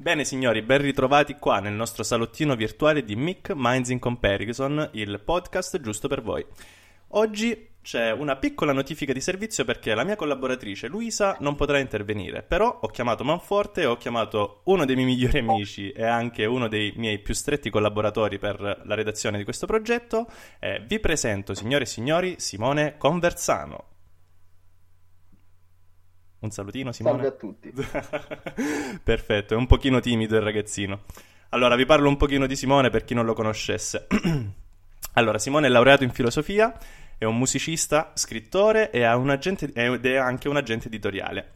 Bene signori, ben ritrovati qua nel nostro salottino virtuale di Mick Minds in Comparison, il podcast giusto per voi. Oggi c'è una piccola notifica di servizio perché la mia collaboratrice Luisa non potrà intervenire, però ho chiamato Manforte ho chiamato uno dei miei migliori amici e anche uno dei miei più stretti collaboratori per la redazione di questo progetto. Eh, vi presento, signore e signori, Simone Conversano. Un salutino Simone. Salve a tutti. Perfetto, è un pochino timido il ragazzino. Allora, vi parlo un pochino di Simone per chi non lo conoscesse. allora, Simone è laureato in filosofia, è un musicista, scrittore e un agente, ed è anche un agente editoriale.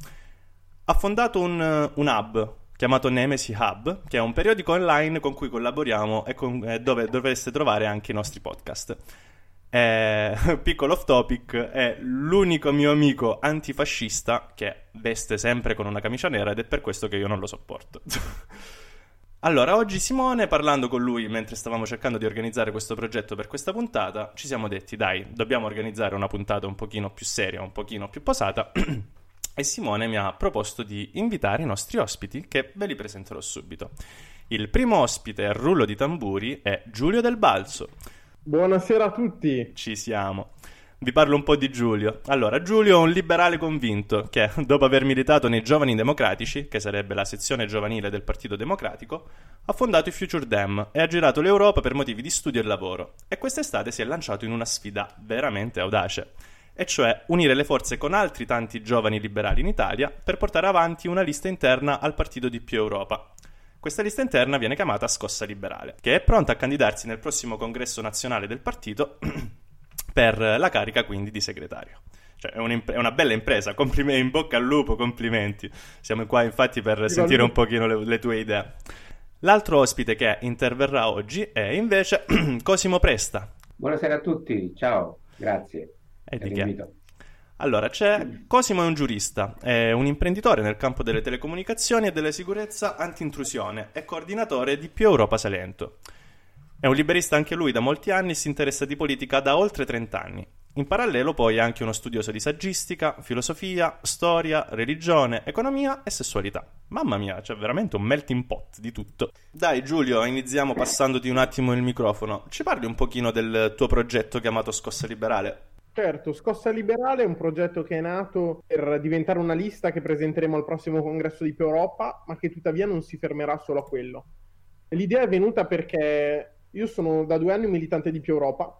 Ha fondato un, un hub chiamato Nemesi Hub, che è un periodico online con cui collaboriamo e con, eh, dove dovreste trovare anche i nostri podcast è, piccolo off topic, è l'unico mio amico antifascista che veste sempre con una camicia nera ed è per questo che io non lo sopporto. allora, oggi Simone, parlando con lui mentre stavamo cercando di organizzare questo progetto per questa puntata, ci siamo detti, dai, dobbiamo organizzare una puntata un pochino più seria, un pochino più posata. e Simone mi ha proposto di invitare i nostri ospiti, che ve li presenterò subito. Il primo ospite al rullo di tamburi è Giulio Del Balzo Buonasera a tutti. Ci siamo. Vi parlo un po' di Giulio. Allora, Giulio è un liberale convinto che, dopo aver militato nei Giovani Democratici, che sarebbe la sezione giovanile del Partito Democratico, ha fondato i Future Dem e ha girato l'Europa per motivi di studio e lavoro. E quest'estate si è lanciato in una sfida veramente audace, e cioè unire le forze con altri tanti giovani liberali in Italia per portare avanti una lista interna al Partito di Più Europa. Questa lista interna viene chiamata Scossa Liberale, che è pronta a candidarsi nel prossimo congresso nazionale del partito per la carica quindi di segretario. Cioè, è, è, una bella impresa, complimenti, in bocca al lupo, complimenti. Siamo qua infatti per Viva sentire un pochino le, le tue idee. L'altro ospite che interverrà oggi è invece Cosimo Presta. Buonasera a tutti, ciao, grazie. E di che? Allora, c'è Cosimo è un giurista, è un imprenditore nel campo delle telecomunicazioni e della sicurezza anti-intrusione e coordinatore di Più Europa Salento. È un liberista anche lui da molti anni e si interessa di politica da oltre 30 anni. In parallelo poi è anche uno studioso di saggistica, filosofia, storia, religione, economia e sessualità. Mamma mia, c'è veramente un melting pot di tutto. Dai Giulio, iniziamo passandoti un attimo il microfono. Ci parli un pochino del tuo progetto chiamato Scossa Liberale? Certo, Scossa Liberale è un progetto che è nato per diventare una lista che presenteremo al prossimo congresso di Più Europa, ma che tuttavia non si fermerà solo a quello. L'idea è venuta perché io sono da due anni un militante di Più Europa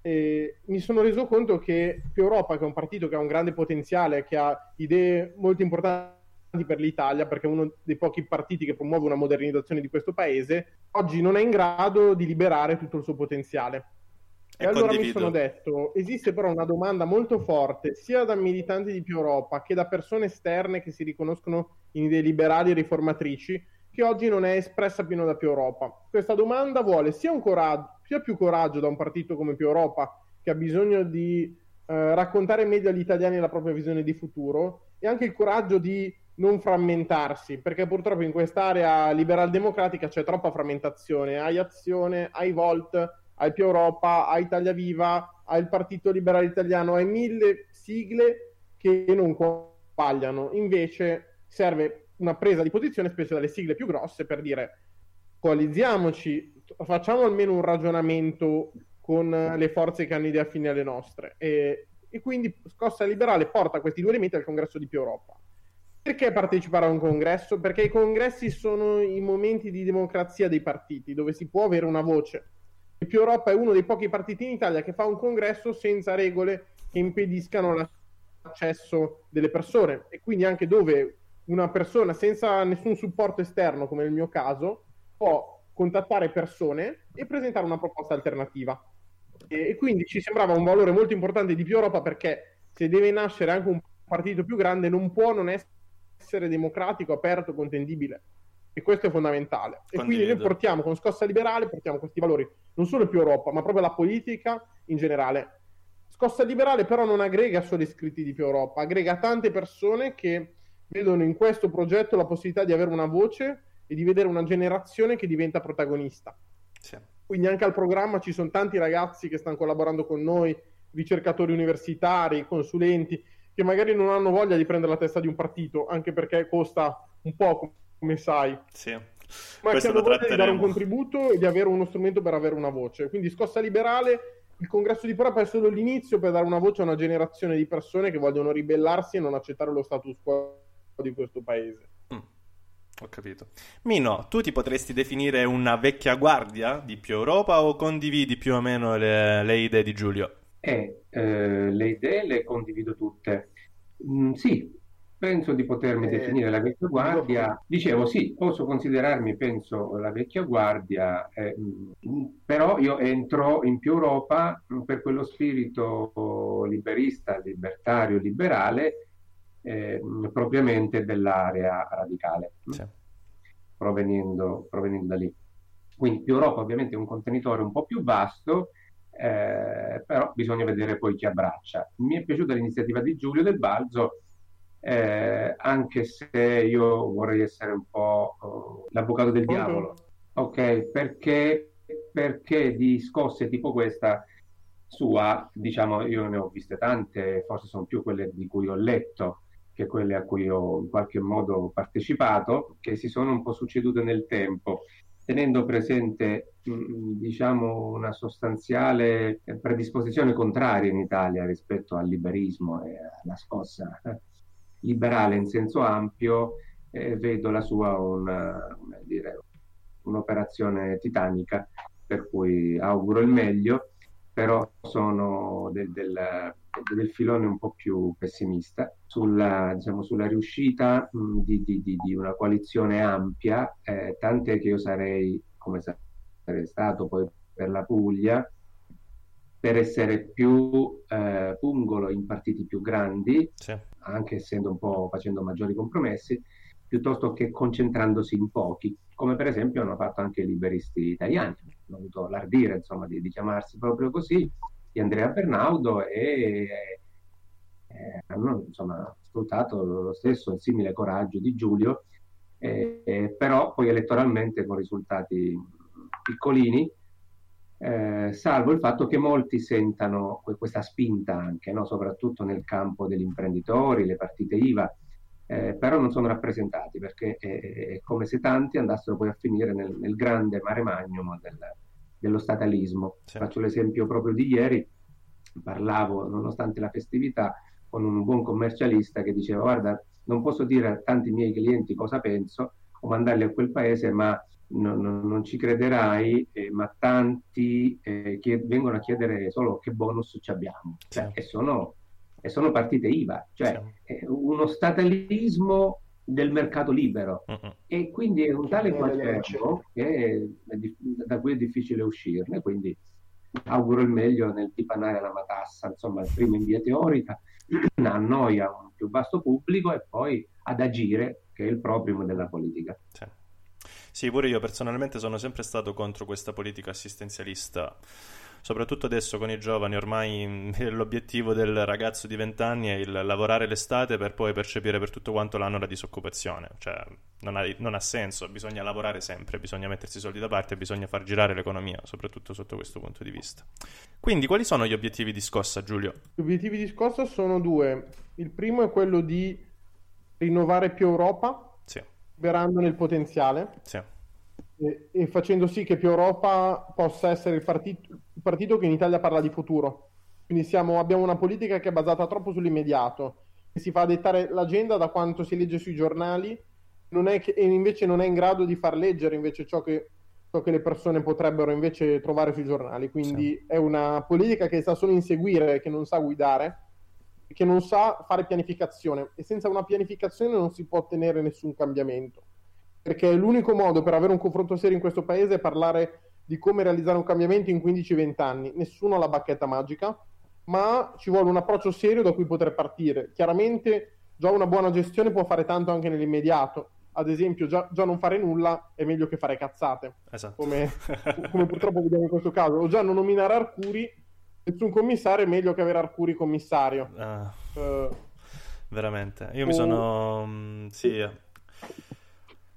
e mi sono reso conto che Più Europa, che è un partito che ha un grande potenziale, che ha idee molto importanti per l'Italia, perché è uno dei pochi partiti che promuove una modernizzazione di questo paese, oggi non è in grado di liberare tutto il suo potenziale. E, e allora condivido. mi sono detto, esiste però una domanda molto forte, sia da militanti di più Europa che da persone esterne che si riconoscono in idee liberali e riformatrici, che oggi non è espressa pieno da più Europa. Questa domanda vuole sia, coraggio, sia più coraggio da un partito come più Europa, che ha bisogno di eh, raccontare meglio agli italiani la propria visione di futuro, e anche il coraggio di non frammentarsi, perché purtroppo in quest'area liberal-democratica c'è troppa frammentazione, hai azione, hai volt, hai Più Europa, hai Italia Viva, hai il Partito Liberale Italiano, hai mille sigle che non compagliano. Invece serve una presa di posizione specie dalle sigle più grosse per dire coalizziamoci, facciamo almeno un ragionamento con le forze che hanno idee affini alle nostre. E, e quindi Scossa Liberale porta questi due elementi al congresso di più Europa. Perché partecipare a un congresso? Perché i congressi sono i momenti di democrazia dei partiti, dove si può avere una voce. E più Europa è uno dei pochi partiti in Italia che fa un congresso senza regole che impediscano l'accesso delle persone. E quindi anche dove una persona senza nessun supporto esterno, come nel mio caso, può contattare persone e presentare una proposta alternativa. E, e quindi ci sembrava un valore molto importante di più Europa perché se deve nascere anche un partito più grande non può non essere democratico, aperto, contendibile. E questo è fondamentale. E Condivido. quindi noi portiamo con Scossa Liberale, portiamo questi valori, non solo più Europa, ma proprio la politica in generale. Scossa Liberale però non aggrega solo iscritti di più Europa, aggrega tante persone che vedono in questo progetto la possibilità di avere una voce e di vedere una generazione che diventa protagonista. Sì. Quindi anche al programma ci sono tanti ragazzi che stanno collaborando con noi, ricercatori universitari, consulenti, che magari non hanno voglia di prendere la testa di un partito, anche perché costa un po', come sai. Sì. Ma Questo che hanno voglia di dare un contributo e di avere uno strumento per avere una voce. Quindi scossa liberale, il congresso di Prapa è solo l'inizio per dare una voce a una generazione di persone che vogliono ribellarsi e non accettare lo status quo di questo paese. Mm. Ho capito. Mino, tu ti potresti definire una vecchia guardia di più Europa o condividi più o meno le, le idee di Giulio? e eh, le idee le condivido tutte. Mm, sì, penso di potermi eh, definire la vecchia guardia. Dicevo sì, posso considerarmi, penso, la vecchia guardia, eh, mm, però io entro in più Europa mm, per quello spirito liberista, libertario, liberale, eh, propriamente dell'area radicale, sì. provenendo, provenendo da lì. Quindi più Europa ovviamente è un contenitore un po' più vasto, eh, però bisogna vedere poi chi abbraccia. Mi è piaciuta l'iniziativa di Giulio Del Balzo, eh, anche se io vorrei essere un po' uh, l'avvocato del diavolo, ok? Perché, perché di scosse tipo questa sua, diciamo, io ne ho viste tante, forse sono più quelle di cui ho letto che quelle a cui ho in qualche modo partecipato, che si sono un po' succedute nel tempo tenendo presente diciamo una sostanziale predisposizione contraria in Italia rispetto al liberismo e alla scossa liberale in senso ampio, eh, vedo la sua una, dire, un'operazione titanica, per cui auguro il meglio, però sono del, del del filone un po' più pessimista sulla, diciamo, sulla riuscita mh, di, di, di, una coalizione ampia, eh, tant'è che io sarei, come sarei stato poi per la Puglia, per essere più eh, pungolo in partiti più grandi, sì. anche essendo un po' facendo maggiori compromessi, piuttosto che concentrandosi in pochi, come per esempio hanno fatto anche i liberisti italiani, hanno avuto l'ardire insomma, di, di chiamarsi proprio così, di Andrea Bernaudo e eh, hanno insomma, sfruttato lo stesso il simile coraggio di Giulio, eh, eh, però poi elettoralmente con risultati piccolini, eh, salvo il fatto che molti sentano questa spinta anche, no? soprattutto nel campo degli imprenditori, le partite IVA, eh, però non sono rappresentati perché è, è, come se tanti andassero poi a finire nel, nel grande mare magnum del, dello statalismo. Sì. Faccio l'esempio proprio di ieri, parlavo nonostante la festività con un buon commercialista che diceva guarda non posso dire a tanti miei clienti cosa penso o mandarli a quel paese ma non, non, non ci crederai eh, ma tanti eh, che vengono a chiedere solo che bonus ci abbiamo cioè, sì. e, sono, e sono partite IVA cioè sì. uno statalismo del mercato libero uh-uh. e quindi è un tale è, da cui è difficile uscirne quindi auguro il meglio nel dipanare la matassa insomma prima in via teorica a noi a un più vasto pubblico e poi ad agire che è il proprio della politica sì. Sì pure io personalmente sono sempre stato contro questa politica assistenzialista soprattutto adesso con i giovani, ormai l'obiettivo del ragazzo di 20 anni è il lavorare l'estate per poi percepire per tutto quanto l'anno la disoccupazione, cioè non ha, non ha senso, bisogna lavorare sempre, bisogna mettersi i soldi da parte, bisogna far girare l'economia, soprattutto sotto questo punto di vista. Quindi quali sono gli obiettivi di scossa, Giulio? Gli obiettivi di scossa sono due. Il primo è quello di rinnovare più Europa Sì. Il potenziale Sì. e, e facendo sì che più Europa possa essere il partito, il partito che in Italia parla di futuro. Quindi siamo- abbiamo una politica che è basata troppo sull'immediato, che si fa dettare l'agenda da quanto si legge sui giornali non è che- e invece non è in grado di far leggere invece ciò che, ciò che le persone potrebbero invece trovare sui giornali. Quindi è una politica che sa solo inseguire, che non sa guidare, che non sa fare pianificazione e senza una pianificazione non si può ottenere nessun cambiamento perché l'unico modo per avere un confronto serio in questo paese è parlare di come realizzare un cambiamento in 15-20 anni. Nessuno ha la bacchetta magica, ma ci vuole un approccio serio da cui poter partire. Chiaramente già una buona gestione può fare tanto anche nell'immediato. Ad esempio, già, già non fare nulla è meglio che fare cazzate, Esatto. come, come purtroppo vediamo in questo caso. O già non nominare Arcuri, nessun commissario è meglio che avere Arcuri commissario. Ah, Eh, veramente. Io mi sono... mm, sì.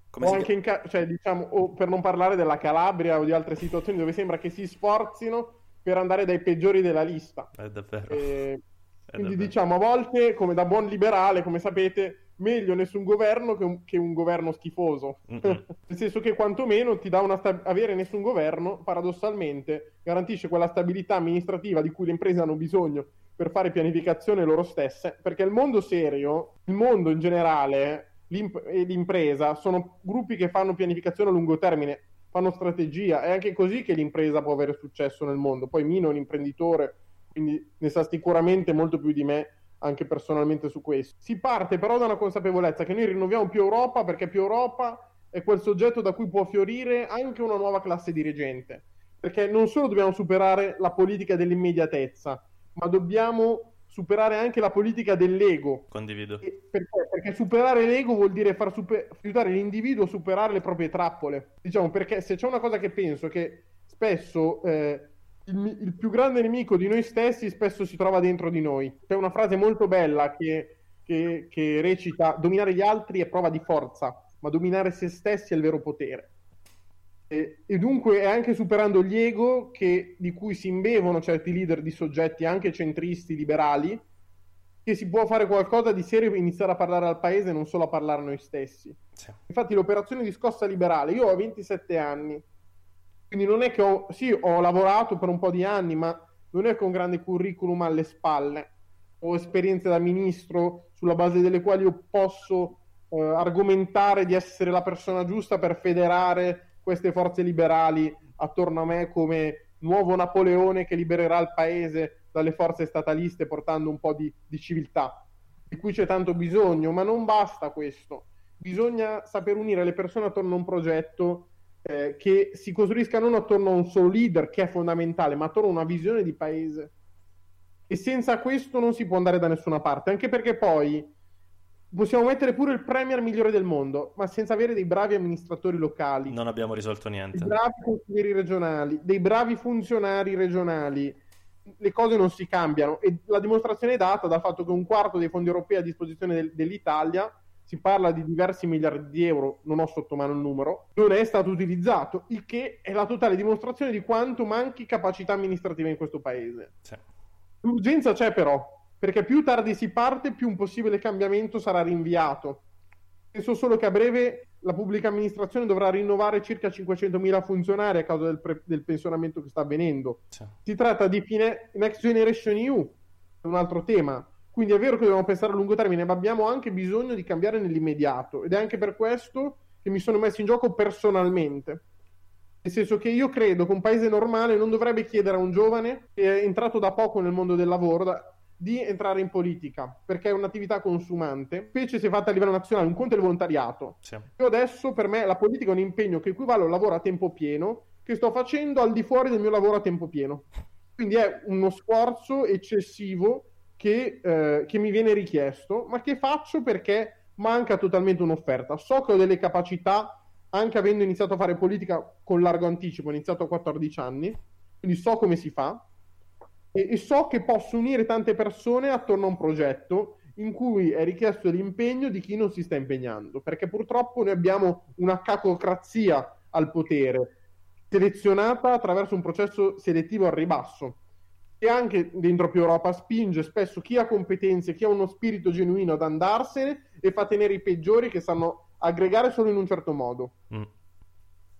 Come o anche in ca- cioè, diciamo, o per non parlare della Calabria o di altre situazioni dove sembra che si sforzino per andare dai peggiori della lista. È davvero. Eh, È quindi davvero. diciamo a volte, come da buon liberale, come sapete, meglio nessun governo che un, che un governo schifoso. Nel senso che quantomeno ti dà una sta- avere nessun governo, paradossalmente, garantisce quella stabilità amministrativa di cui le imprese hanno bisogno per fare pianificazione loro stesse, perché il mondo serio, il mondo in generale e l'impresa sono gruppi che fanno pianificazione a lungo termine, fanno strategia, è anche così che l'impresa può avere successo nel mondo. Poi Mino è un imprenditore, quindi ne sa sicuramente molto più di me anche personalmente su questo. Si parte però da una consapevolezza che noi rinnoviamo più Europa perché più Europa è quel soggetto da cui può fiorire anche una nuova classe dirigente. Perché non solo dobbiamo superare la politica dell'immediatezza, ma dobbiamo superare anche la politica dell'ego. Condivido. Perché? Perché superare l'ego vuol dire far super- aiutare l'individuo a superare le proprie trappole. Diciamo, perché se c'è una cosa che penso che spesso eh, il, il più grande nemico di noi stessi spesso si trova dentro di noi. C'è una frase molto bella che, che- che recita: Dominare gli altri è prova di forza, ma dominare se stessi è il vero potere. E, e dunque è anche superando gli ego che- di cui si imbevono certi leader di soggetti anche centristi, liberali, che si può fare qualcosa di serio e iniziare a parlare al paese, non solo a parlare a noi stessi. Sì. Infatti l'operazione di scossa liberale, io ho 27 anni, quindi non è che ho, sì, ho lavorato per un po' di anni, ma non è con grande curriculum alle spalle, ho esperienze da ministro sulla base delle quali io posso eh, argomentare di essere la persona giusta per federare queste forze liberali attorno a me come nuovo Napoleone che libererà il paese dalle forze stataliste portando un po' di, di civiltà, di cui c'è tanto bisogno, ma non basta questo. Bisogna saper unire le persone attorno a un progetto eh, che si costruisca non attorno a un solo leader, che è fondamentale, ma attorno a una visione di paese. E senza questo non si può andare da nessuna parte, anche perché poi possiamo mettere pure il premier migliore del mondo, ma senza avere dei bravi amministratori locali, Non abbiamo risolto niente. dei bravi consiglieri regionali, dei bravi funzionari regionali, le cose non si cambiano e la dimostrazione è data dal fatto che un quarto dei fondi europei a disposizione del- dell'Italia, si parla di diversi miliardi di euro, non ho sotto mano il numero, non è stato utilizzato, il che è la totale dimostrazione di quanto manchi capacità amministrativa in questo paese. Sì. L'urgenza c'è però, perché più tardi si parte, più un possibile cambiamento sarà rinviato. Penso solo che a breve la pubblica amministrazione dovrà rinnovare circa 500.000 funzionari a causa del, pre- del pensionamento che sta avvenendo. Sì. Si tratta di fine- Next Generation EU, un altro tema. Quindi è vero che dobbiamo pensare a lungo termine, ma abbiamo anche bisogno di cambiare nell'immediato. Ed è anche per questo che mi sono messo in gioco personalmente. Nel senso che io credo che un paese normale non dovrebbe chiedere a un giovane che è entrato da poco nel mondo del lavoro da- di entrare in politica, perché è un'attività consumante, specie se fatta a livello nazionale, un conto è il volontariato. Sì. Io adesso per me la politica è un impegno che equivale a un lavoro a tempo pieno che sto facendo al di fuori del mio lavoro a tempo pieno. Quindi è uno sforzo eccessivo che, eh, che mi viene richiesto, ma che faccio perché manca totalmente un'offerta. So che ho delle capacità, anche avendo iniziato a fare politica con largo anticipo, ho iniziato a 14 anni, quindi so come si fa e, e so che posso unire tante persone attorno a un progetto in cui è richiesto l'impegno di chi non si sta impegnando, perché purtroppo noi abbiamo una cacocrazia al potere, selezionata attraverso un processo selettivo al ribasso, e anche dentro più Europa spinge spesso chi ha competenze, chi ha uno spirito genuino ad andarsene e fa tenere i peggiori che sanno aggregare solo in un certo modo. Mm.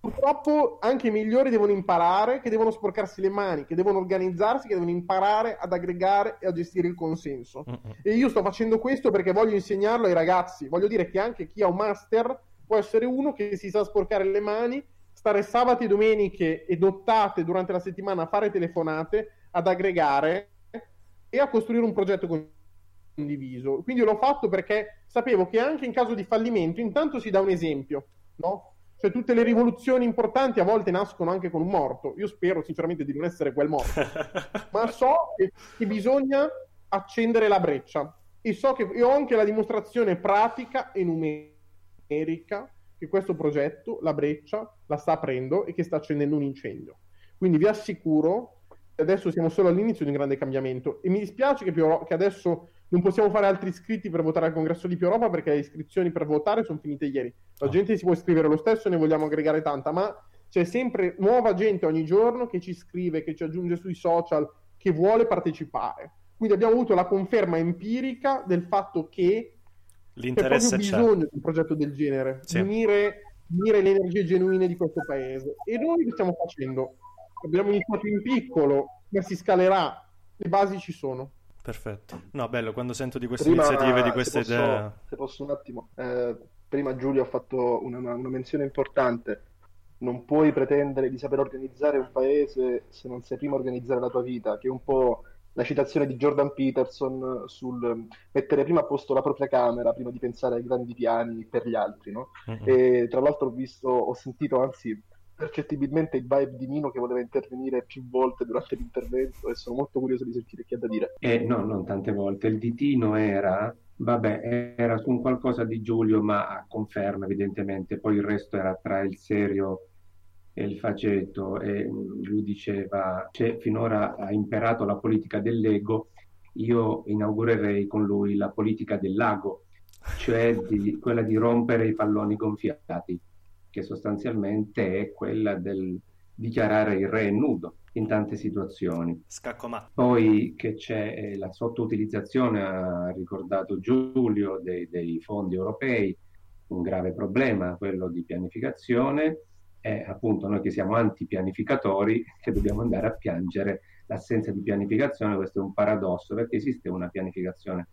Purtroppo anche i migliori devono imparare, che devono sporcarsi le mani, che devono organizzarsi, che devono imparare ad aggregare e a gestire il consenso. Mm-hmm. E io sto facendo questo perché voglio insegnarlo ai ragazzi. Voglio dire che anche chi ha un master può essere uno che si sa sporcare le mani, stare sabati e domeniche e dottate durante la settimana a fare telefonate, ad aggregare e a costruire un progetto condiviso. Quindi l'ho fatto perché sapevo che anche in caso di fallimento intanto si dà un esempio, no? Cioè tutte le rivoluzioni importanti a volte nascono anche con un morto. Io spero sinceramente di non essere quel morto, ma so che, che bisogna accendere la breccia e so che e ho anche la dimostrazione pratica e numerica che questo progetto, la breccia, la sta aprendo e che sta accendendo un incendio. Quindi vi assicuro adesso siamo solo all'inizio di un grande cambiamento e mi dispiace che, che adesso non possiamo fare altri iscritti per votare al congresso di Più Europa perché le iscrizioni per votare sono finite ieri. La oh. gente si può iscrivere lo stesso ne vogliamo aggregare tanta, ma c'è sempre nuova gente ogni giorno che ci scrive, che ci aggiunge sui social, che vuole partecipare. Quindi abbiamo avuto la conferma empirica del fatto che L'interesse c'è proprio bisogno di un progetto del genere, sì. unire, unire le energie genuine di questo paese. E noi lo stiamo facendo. Abbiamo iniziato in piccolo, ma si scalerà. Le basi ci sono. Perfetto. No, bello, quando sento di queste prima, iniziative, di queste se idee... Posso, se posso un attimo. Eh, prima Giulio ha fatto una, una, menzione importante. Non puoi pretendere di saper organizzare un paese se non sai prima organizzare la tua vita, che è un po' la citazione di Jordan Peterson sul mettere prima a posto la propria camera prima di pensare ai grandi piani per gli altri, no? Mm-hmm. E tra l'altro ho visto, ho sentito anzi percettibilmente il vibe di Nino che voleva intervenire più volte durante l'intervento e sono molto curioso di sentire che ha da dire. Eh, no, non tante volte. Il ditino era, vabbè, era su un qualcosa di Giulio, ma conferma evidentemente, poi il resto era tra il serio e il faceto e mm, lui diceva, cioè, finora ha imperato la politica dell'ego, io inaugurerei con lui la politica del lago, cioè di, quella di rompere i palloni gonfiati che sostanzialmente è quella del dichiarare il re nudo in tante situazioni. Scaccomato. Poi che c'è eh, la sottoutilizzazione, ha ricordato Giulio, dei, dei fondi europei, un grave problema, quello di pianificazione, e appunto noi che siamo anti-pianificatori che dobbiamo andare a piangere l'assenza di pianificazione, questo è un paradosso perché esiste una pianificazione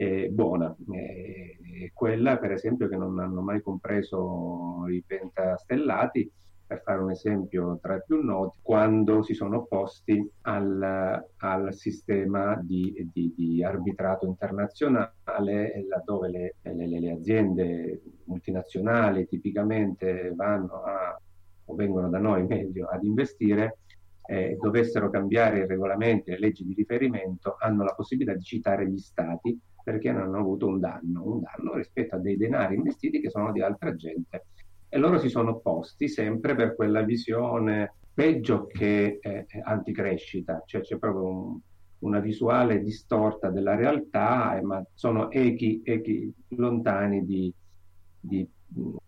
eh, buona, eh, quella per esempio che non hanno mai compreso i pentastellati, per fare un esempio tra i più noti, quando si sono opposti al, al sistema di, di, di, arbitrato internazionale, laddove le, le, le, aziende multinazionali tipicamente vanno a, o vengono da noi meglio ad investire, eh, dovessero cambiare i regolamenti le leggi di riferimento, hanno la possibilità di citare gli stati perché non hanno avuto un danno, un danno rispetto a dei denari investiti che sono di altra gente. E loro si sono opposti sempre per quella visione peggio che eh, anticrescita, cioè c'è proprio un, una visuale distorta della realtà, eh, ma sono echi, echi lontani di, di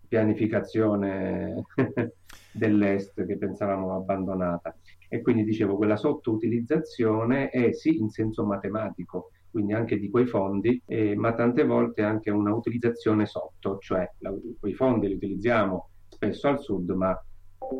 pianificazione dell'Est che pensavamo abbandonata. E quindi dicevo, quella sottoutilizzazione è sì in senso matematico, quindi anche di quei fondi, eh, ma tante volte anche una utilizzazione sotto, cioè la, quei fondi li utilizziamo spesso al sud, ma,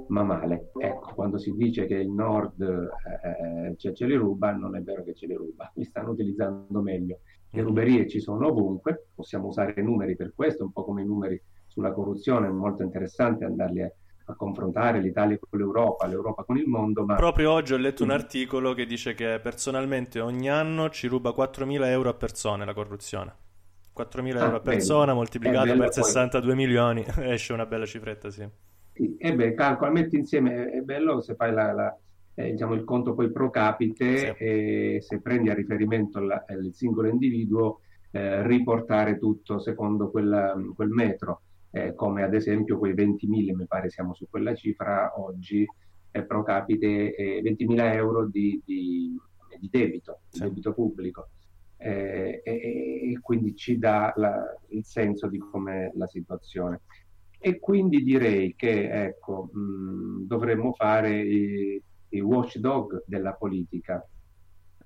ma male. Ecco, quando si dice che il nord eh, eh ce, ce li ruba, non è vero che ce li ruba, li stanno utilizzando meglio. Le mm-hmm. ruberie ci sono ovunque, possiamo usare i numeri per questo, un po' come i numeri sulla corruzione, è molto interessante andarli a a confrontare l'Italia con l'Europa, l'Europa con il mondo. Ma... Proprio oggi ho letto un articolo che dice che personalmente ogni anno ci ruba 4.000 euro a persona la corruzione. 4.000 ah, euro a persona bello. moltiplicato per 62 poi. milioni, esce una bella cifretta, sì. sì. E beh, calcola, metti insieme, è bello se fai la, la, eh, diciamo, il conto poi pro capite sì. e se prendi a riferimento la, il singolo individuo, eh, riportare tutto secondo quella, quel metro eh, come ad esempio quei 20.000, mi pare siamo su quella cifra oggi, eh, pro capite eh, 20.000 euro di, di, di debito, sì. debito pubblico. Eh, e, e, quindi ci dà la, il senso di com'è la situazione. E quindi direi che ecco, mh, dovremmo fare i, i watchdog della politica.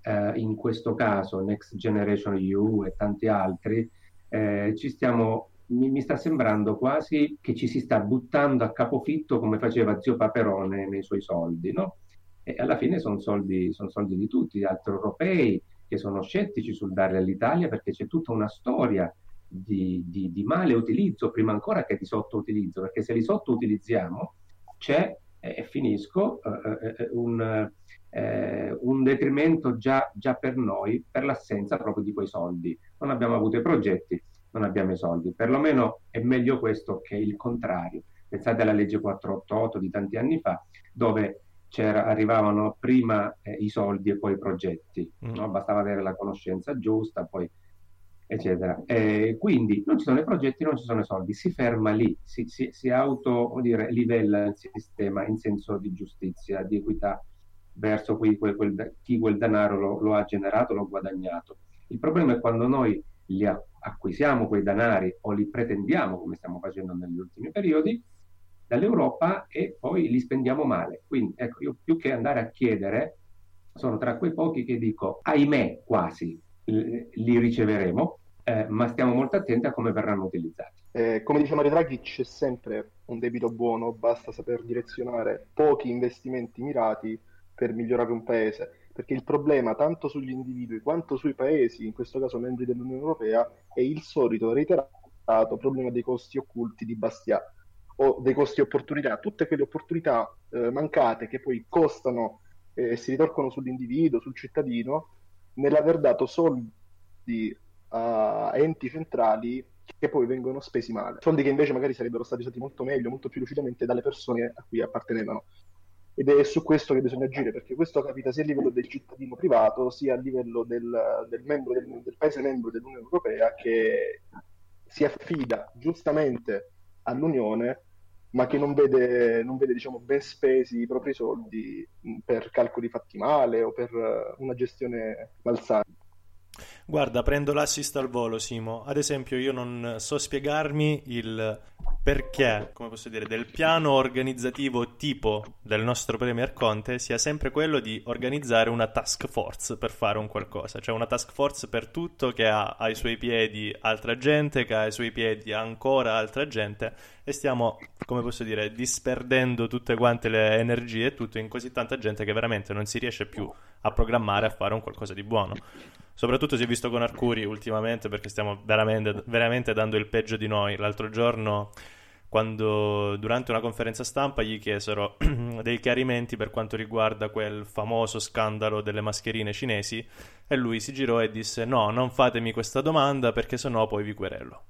Eh, in questo caso Next Generation EU e tanti altri, eh, ci stiamo mi, mi, sta sembrando quasi che ci si sta buttando a capofitto come faceva zio Paperone nei suoi soldi, no? E alla fine sono soldi, son soldi di tutti, altri europei che sono scettici sul dare all'Italia perché c'è tutta una storia di, di, di male utilizzo prima ancora che di sottoutilizzo, perché se li sottoutilizziamo c'è, e eh, finisco, eh, eh, un, eh, un detrimento già, già per noi per l'assenza proprio di quei soldi. Non abbiamo avuto i progetti, non abbiamo i soldi. Perlomeno è meglio questo che il contrario. Pensate alla legge 488 di tanti anni fa, dove arrivavano prima eh, i soldi e poi i progetti, mm. no? bastava avere la conoscenza giusta, poi eccetera. E quindi non ci sono i progetti, non ci sono i soldi, si ferma lì, si, si, si auto dire, livella il sistema in senso di giustizia, di equità verso quel, quel, quel, chi quel denaro lo, lo ha generato, lo ha guadagnato. Il problema è quando noi li acquisiamo quei denari o li pretendiamo, come stiamo facendo negli ultimi periodi, dall'Europa e poi li spendiamo male. Quindi, ecco, io più che andare a chiedere, sono tra quei pochi che dico, ahimè, quasi, li riceveremo, eh, ma stiamo molto attenti a come verranno utilizzati. Eh, come dice Mario Draghi, c'è sempre un debito buono, basta saper direzionare pochi investimenti mirati per migliorare un paese perché il problema tanto sugli individui quanto sui paesi, in questo caso membri dell'Unione Europea, è il solito reiterato problema dei costi occulti di Bastia o dei costi opportunità, tutte quelle opportunità eh, mancate che poi costano e eh, si ritorcono sull'individuo, sul cittadino, nell'aver dato soldi a enti centrali che poi vengono spesi male, soldi che invece magari sarebbero stati usati molto meglio, molto più lucidamente dalle persone a cui appartenevano ed è su questo che bisogna agire, perché questo capita sia a livello del cittadino privato, sia a livello del, del, membro del, del paese membro dell'Unione Europea che si affida giustamente all'Unione, ma che non vede, non vede diciamo, ben spesi i propri soldi per calcoli fatti male o per una gestione malsana. Guarda, prendo l'assist al volo, Simo. Ad esempio, io non so spiegarmi il perché, come posso dire, del piano organizzativo tipo del nostro Premier Conte sia sempre quello di organizzare una task force per fare un qualcosa, cioè una task force per tutto che ha ai suoi piedi altra gente, che ha ai suoi piedi ancora altra gente e stiamo, come posso dire, disperdendo tutte quante le energie e tutto in così tanta gente che veramente non si riesce più a programmare a fare un qualcosa di buono. Soprattutto si è visto con Arcuri ultimamente perché stiamo veramente, veramente dando il peggio di noi. L'altro giorno quando durante una conferenza stampa gli chiesero dei chiarimenti per quanto riguarda quel famoso scandalo delle mascherine cinesi e lui si girò e disse no, non fatemi questa domanda perché sennò poi vi querello.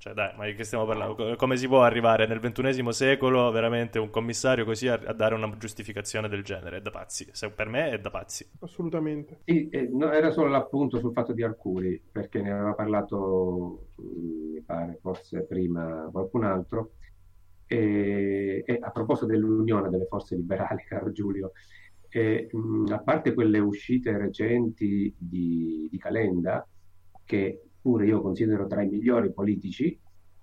Cioè, dai, ma di che stiamo parlando? Come si può arrivare nel ventunesimo secolo veramente un commissario così a, a, dare una giustificazione del genere? È da pazzi. Se, per me è da pazzi. Assolutamente. Sì, eh, no, era solo l'appunto sul fatto di Arcuri, perché ne aveva parlato, mm, mi pare, forse prima qualcun altro. E, e a proposito dell'unione delle forze liberali, caro Giulio, e, mh, mm, a parte quelle uscite recenti di, di Calenda, che pure io considero tra i migliori politici,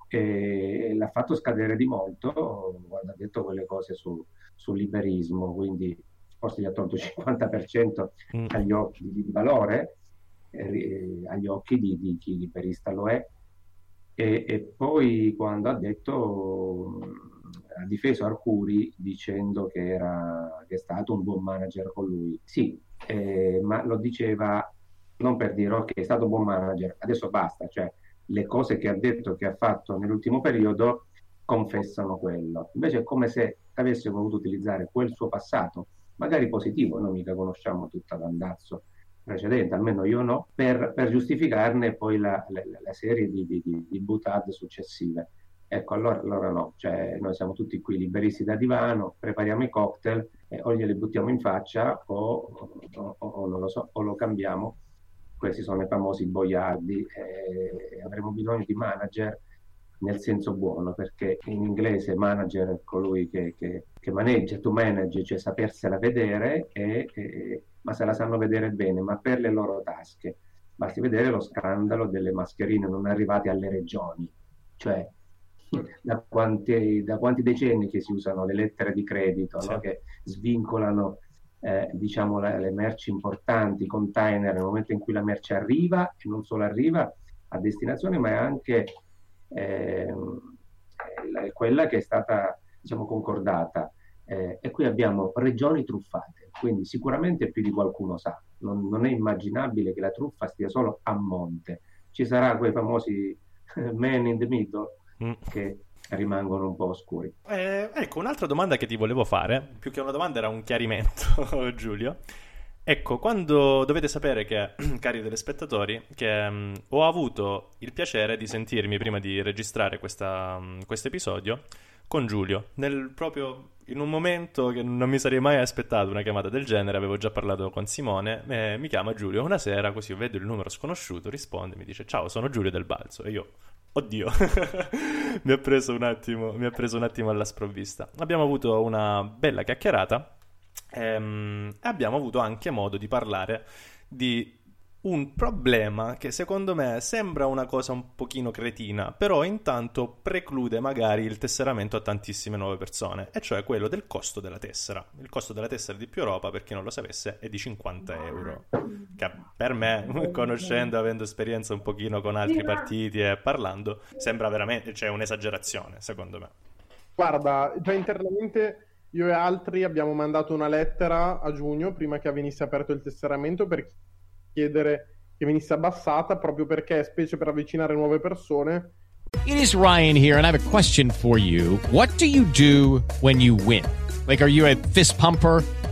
e l'ha fatto scadere di molto quando ha detto quelle cose su, sul liberismo, quindi forse gli ha tolto il 50% mm. agli occhi di, di valore, eh, agli occhi di, di, chi liberista lo è, e, e, poi quando ha detto, ha difeso Arcuri dicendo che, era, che è stato un buon manager con lui. Sì, eh, ma lo diceva non per dire ok, è stato buon manager, adesso basta, cioè le cose che ha detto che ha fatto nell'ultimo periodo confessano quello. Invece è come se avesse voluto utilizzare quel suo passato, magari positivo, noi mica conosciamo tutta l'andazzo precedente, almeno io no, per, per giustificarne poi la, la, la serie di, di, di, butade successive. Ecco, allora, allora no, cioè, noi siamo tutti qui liberisti da divano, prepariamo i cocktail e o glieli buttiamo in faccia o, o, o, o non lo so, o lo cambiamo questi sono i famosi boiardi, eh, avremo bisogno di manager nel senso buono, perché in inglese manager è colui che, che, che maneggia, tu manage, cioè sapersela vedere, e, e, ma se la sanno vedere bene, ma per le loro tasche. Basti vedere lo scandalo delle mascherine non arrivate alle regioni, cioè da quanti, da quanti decenni che si usano le lettere di credito sì. no? che svincolano eh, diciamo, le, le, merci importanti, i container, nel momento in cui la merce arriva, e non solo arriva a destinazione, ma è anche eh, quella che è stata diciamo, concordata. Eh, e qui abbiamo regioni truffate, quindi sicuramente più di qualcuno sa. Non, non, è immaginabile che la truffa stia solo a monte. Ci sarà quei famosi man in the middle mm. che rimangono un po' oscuri. Eh, ecco, un'altra domanda che ti volevo fare, più che una domanda era un chiarimento, Giulio. Ecco, quando dovete sapere che, cari telespettatori, che um, ho avuto il piacere di sentirmi prima di registrare questo um, episodio con Giulio, nel, proprio in un momento che non mi sarei mai aspettato una chiamata del genere, avevo già parlato con Simone, eh, mi chiama Giulio una sera, così vedo il numero sconosciuto, risponde, mi dice ciao, sono Giulio del Balzo, e io, oddio, mi, ha preso un attimo, mi ha preso un attimo alla sprovvista. Abbiamo avuto una bella chiacchierata Ehm, abbiamo avuto anche modo di parlare di un problema che secondo me sembra una cosa un pochino cretina, però intanto preclude magari il tesseramento a tantissime nuove persone, e cioè quello del costo della tessera. Il costo della tessera di più Europa, per chi non lo sapesse, è di 50 euro, che per me, conoscendo, avendo esperienza un pochino con altri partiti e parlando, sembra veramente, cioè un'esagerazione, secondo me. Guarda, già internamente io e altri abbiamo mandato una lettera a giugno, prima che venisse aperto il tesseramento, per chiedere che venisse abbassata, proprio perché, specie per avvicinare nuove persone. It is Ryan here, and I have a question for you. What do you do when you win? Like, are you a fist pumper?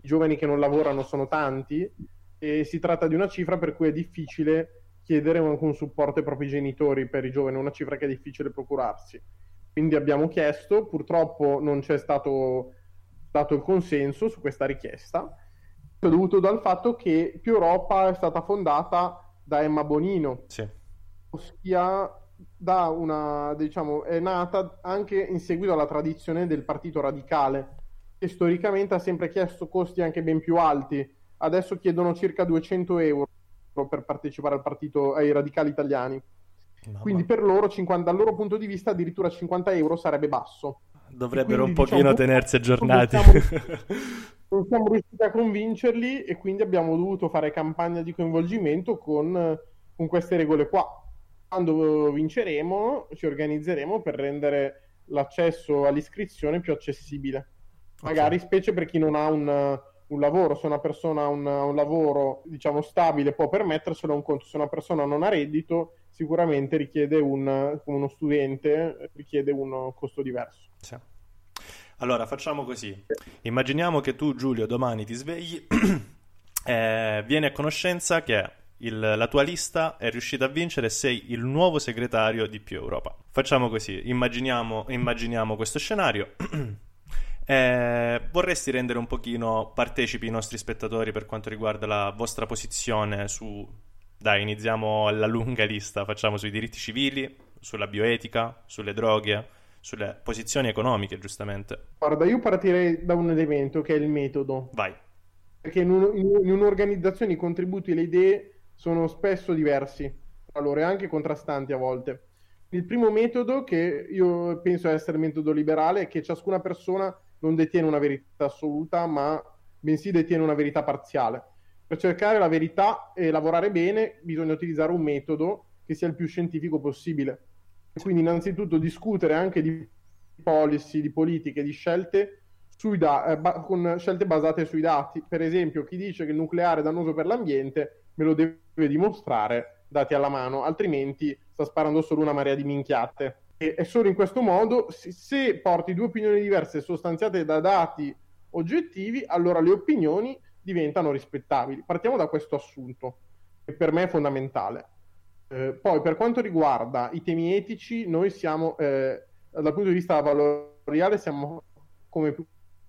i giovani che non lavorano sono tanti e si tratta di una cifra per cui è difficile chiedere anche un supporto ai propri genitori per i giovani, una cifra che è difficile procurarsi. Quindi abbiamo chiesto, purtroppo non c'è stato dato il consenso su questa richiesta, dovuto dal fatto che Più Europa è stata fondata da Emma Bonino, sì. ossia da una, diciamo, è nata anche in seguito alla tradizione del partito radicale, che storicamente ha sempre chiesto costi anche ben più alti. Adesso chiedono circa 200 euro per partecipare al partito, ai radicali italiani. Mamma. Quindi per loro, 50, dal loro punto di vista, addirittura 50 euro sarebbe basso. Dovrebbero quindi, un pochino diciamo, tenersi aggiornati. Non siamo, non siamo, riusciti a convincerli e quindi abbiamo dovuto fare campagna di coinvolgimento con, con queste regole qua. Quando vinceremo, ci organizzeremo per rendere l'accesso all'iscrizione più accessibile magari okay. specie per chi non ha un, un lavoro, se una persona ha un, un, lavoro diciamo stabile può permetterselo un conto, se una persona non ha reddito sicuramente richiede un, come uno studente, richiede un costo diverso. Sì. Allora facciamo così, immaginiamo che tu Giulio domani ti svegli e vieni a conoscenza che il, la tua lista è riuscita a vincere e sei il nuovo segretario di Più Europa. Facciamo così, immaginiamo, immaginiamo questo scenario. Eh, vorresti rendere un pochino partecipi i nostri spettatori per quanto riguarda la vostra posizione su... Dai, iniziamo la lunga lista, facciamo sui diritti civili, sulla bioetica, sulle droghe, sulle posizioni economiche, giustamente. Guarda, io partirei da un elemento che è il metodo. Vai. Perché in, un, in un'organizzazione i contributi e le idee sono spesso diversi tra loro e anche contrastanti a volte. Il primo metodo, che io penso essere il metodo liberale, è che ciascuna persona non detiene una verità assoluta, ma bensì detiene una verità parziale. Per cercare la verità e lavorare bene bisogna utilizzare un metodo che sia il più scientifico possibile. Quindi innanzitutto discutere anche di policy, di politiche, di scelte da- eh, con scelte basate sui dati. Per esempio, chi dice che il nucleare è dannoso per l'ambiente me lo deve dimostrare dati alla mano, altrimenti sta sparando solo una marea di minchiate. E solo in questo modo, se porti due opinioni diverse sostanziate da dati oggettivi, allora le opinioni diventano rispettabili. Partiamo da questo assunto, che per me è fondamentale. Eh, poi, per quanto riguarda i temi etici, noi siamo, eh, dal punto di vista valoriale, siamo, come,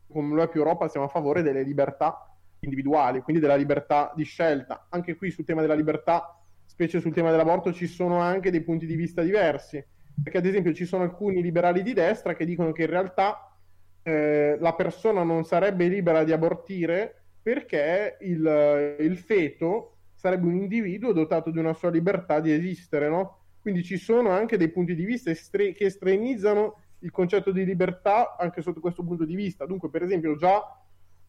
come lo è più Europa, siamo a favore delle libertà individuali, quindi della libertà di scelta. Anche qui sul tema della libertà, specie sul tema dell'aborto, ci sono anche dei punti di vista diversi Perché ad esempio ci sono alcuni liberali di destra che dicono che in realtà eh, la persona non sarebbe libera di abortire perché il, il, feto sarebbe un individuo dotato di una sua libertà di esistere, no? Quindi ci sono anche dei punti di vista estre- che estremizzano il concetto di libertà anche sotto questo punto di vista. Dunque, per esempio, già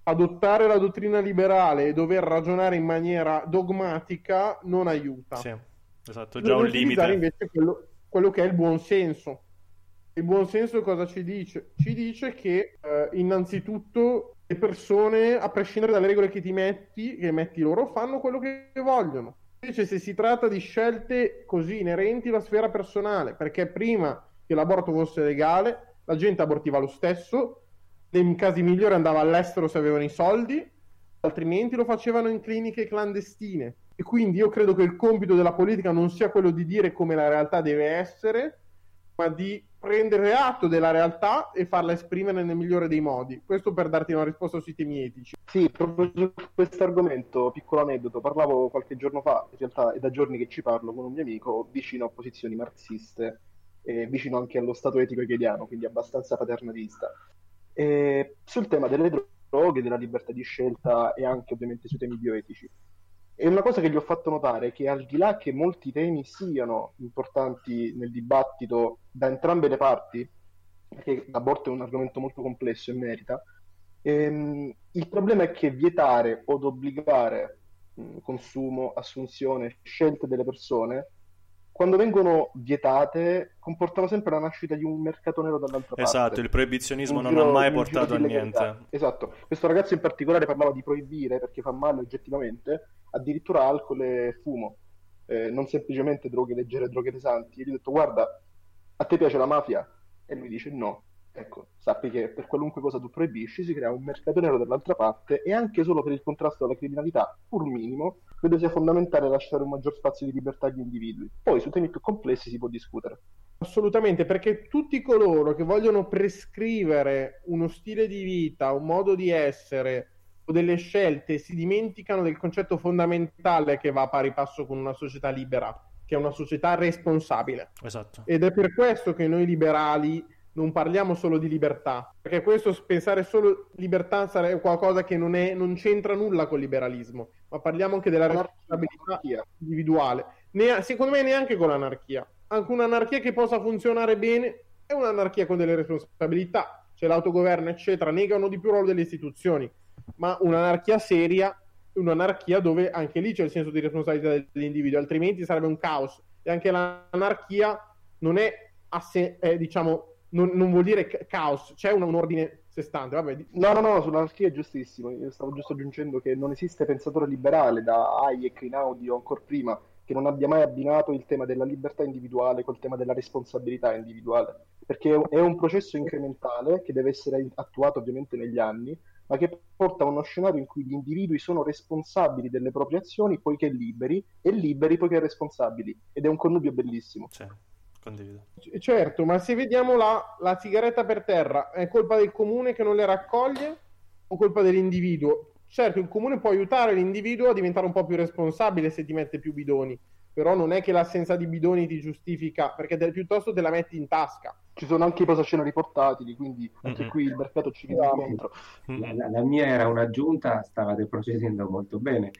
adottare la dottrina liberale e dover ragionare in maniera dogmatica non aiuta. Sì, esatto, già un limite. invece quello, quello che è il buon senso. Il buon senso cosa ci dice? Ci dice che eh, innanzitutto le persone, a prescindere dalle regole che ti metti, che metti loro, fanno quello che vogliono. Invece se si tratta di scelte così inerenti alla sfera personale, perché prima che l'aborto fosse legale, la gente abortiva lo stesso, nei casi migliori andava all'estero se avevano i soldi, altrimenti lo facevano in cliniche clandestine. E quindi io credo che il compito della politica non sia quello di dire come la realtà deve essere, ma di prendere atto della realtà e farla esprimere nel migliore dei modi. Questo per darti una risposta sui temi etici. Sì, proprio su questo argomento, piccolo aneddoto, parlavo qualche giorno fa, in realtà è da giorni che ci parlo con un mio amico vicino a posizioni marxiste e vicino anche allo stato etico hegeliano, quindi abbastanza paternalista. E sul tema delle droghe, della libertà di scelta e anche ovviamente sui temi bioetici. E una cosa che gli ho fatto notare è che al di là che molti temi siano importanti nel dibattito da entrambe le parti, perché l'aborto è un argomento molto complesso e merita, ehm, il problema è che vietare o obbligare mh, consumo, assunzione, scelte delle persone quando vengono vietate comportano sempre la nascita di un mercato nero dall'altra parte. Esatto, il proibizionismo non ha mai portato a niente. Esatto, questo ragazzo in particolare parlava di proibire perché fa male oggettivamente, addirittura alcol e fumo, eh, non semplicemente droghe leggere, droghe pesanti. E gli ho detto guarda, a te piace la mafia? E lui dice no. Ecco, sappi che per qualunque cosa tu proibisci si crea un mercato nero dall'altra parte e anche solo per il contrasto alla criminalità, pur minimo, credo sia fondamentale lasciare un maggior spazio di libertà agli individui. Poi su temi più complessi si può discutere. Assolutamente, perché tutti coloro che vogliono prescrivere uno stile di vita, un modo di essere o delle scelte si dimenticano del concetto fondamentale che va a pari passo con una società libera, che è una società responsabile. Esatto. Ed è per questo che noi liberali non parliamo solo di libertà, perché questo pensare solo libertà sarebbe qualcosa che non, è, non c'entra nulla con il liberalismo, ma parliamo anche della responsabilità individuale. Ne, secondo me neanche con l'anarchia. Anche un'anarchia che possa funzionare bene è un'anarchia con delle responsabilità, c'è l'autogoverno, eccetera, negano di più il ruolo delle istituzioni, ma un'anarchia seria è un'anarchia dove anche lì c'è il senso di responsabilità dell'individuo, altrimenti sarebbe un caos. E anche l'anarchia non è, asse- è diciamo, non, non vuol dire caos, c'è un, un ordine sestante. Vabbè. No, no, no, sull'anarchia è giustissimo. Io stavo giusto aggiungendo che non esiste pensatore liberale da Hayek, Inaudi o ancora prima che non abbia mai abbinato il tema della libertà individuale col tema della responsabilità individuale, perché è un processo incrementale che deve essere attuato ovviamente negli anni, ma che porta a uno scenario in cui gli individui sono responsabili delle proprie azioni poiché liberi e liberi poiché responsabili ed è un connubio bellissimo. Certo. Condivido. Certo, ma se vediamo la, la sigaretta per terra, è colpa del comune che non le raccoglie o colpa dell'individuo? Certo, il comune può aiutare l'individuo a diventare un po' più responsabile se ti mette più bidoni, però non è che l'assenza di bidoni ti giustifica, perché te, piuttosto te la metti in tasca. Ci sono anche i posaceneri portatili, quindi anche mm-hmm. qui il mercato ci viene dentro. La, la, la, mia era un'aggiunta, stavate procedendo molto bene,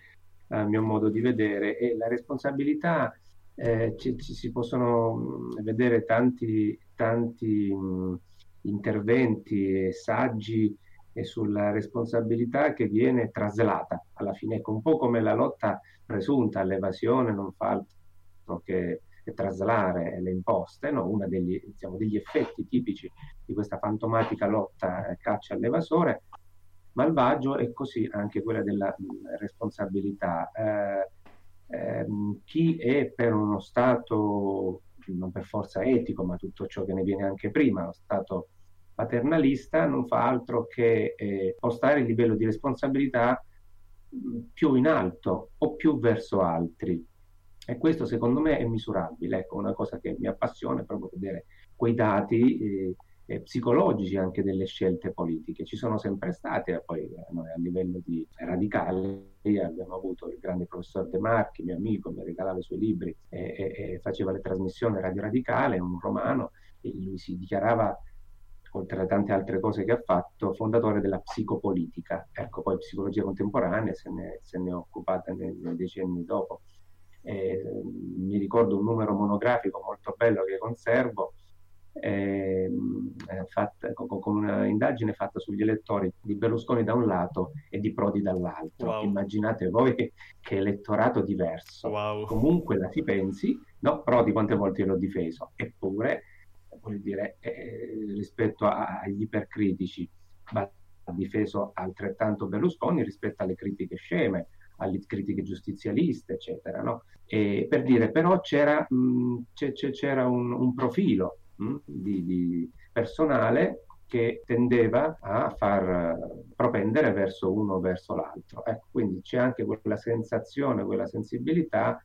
a mio modo di vedere, e la responsabilità eh, ci, ci, si possono mm, vedere tanti, tanti mh, mm, interventi e saggi e sulla responsabilità che viene traslata alla fine, ecco, un po' come la lotta presunta all'evasione non fa altro che, traslare le imposte, no? uno degli, diciamo, degli, effetti tipici di questa fantomatica lotta eh, caccia all'evasore malvagio e così anche quella della mh, mm, responsabilità. Eh, ehm, chi è per uno Stato, non per forza etico, ma tutto ciò che ne viene anche prima, lo Stato paternalista, non fa altro che eh, postare il livello di responsabilità più in alto o più verso altri. E questo secondo me è misurabile. Ecco, una cosa che mi appassiona è proprio vedere quei dati eh, eh, psicologici anche delle scelte politiche. Ci sono sempre state, poi eh, noi a livello di radicali abbiamo avuto il grande professor De Marchi, mio amico, mi regalava i suoi libri e, e, e faceva le trasmissioni Radio Radicale, un romano, e lui si dichiarava oltre alle tante altre cose che ha fatto, fondatore della psicopolitica. Ecco, poi psicologia contemporanea se ne, se ne è occupata nei, nei decenni dopo. Eh, mi ricordo un numero monografico molto bello che conservo, eh, fatta, con, con, una indagine fatta sugli elettori di Berlusconi da un lato e di Prodi dall'altro. Wow. Immaginate voi che elettorato diverso. Wow. Comunque la si pensi, no, Prodi quante volte l'ho difeso, eppure voglio dire, eh, rispetto a, agli ipercritici, ha difeso altrettanto Berlusconi rispetto alle critiche sceme, alle critiche giustizialiste, eccetera. No? per dire, però c'era, mh, c'era un, un, profilo mh, di, di personale che tendeva a far propendere verso uno o verso l'altro. Ecco, quindi c'è anche quella sensazione, quella sensibilità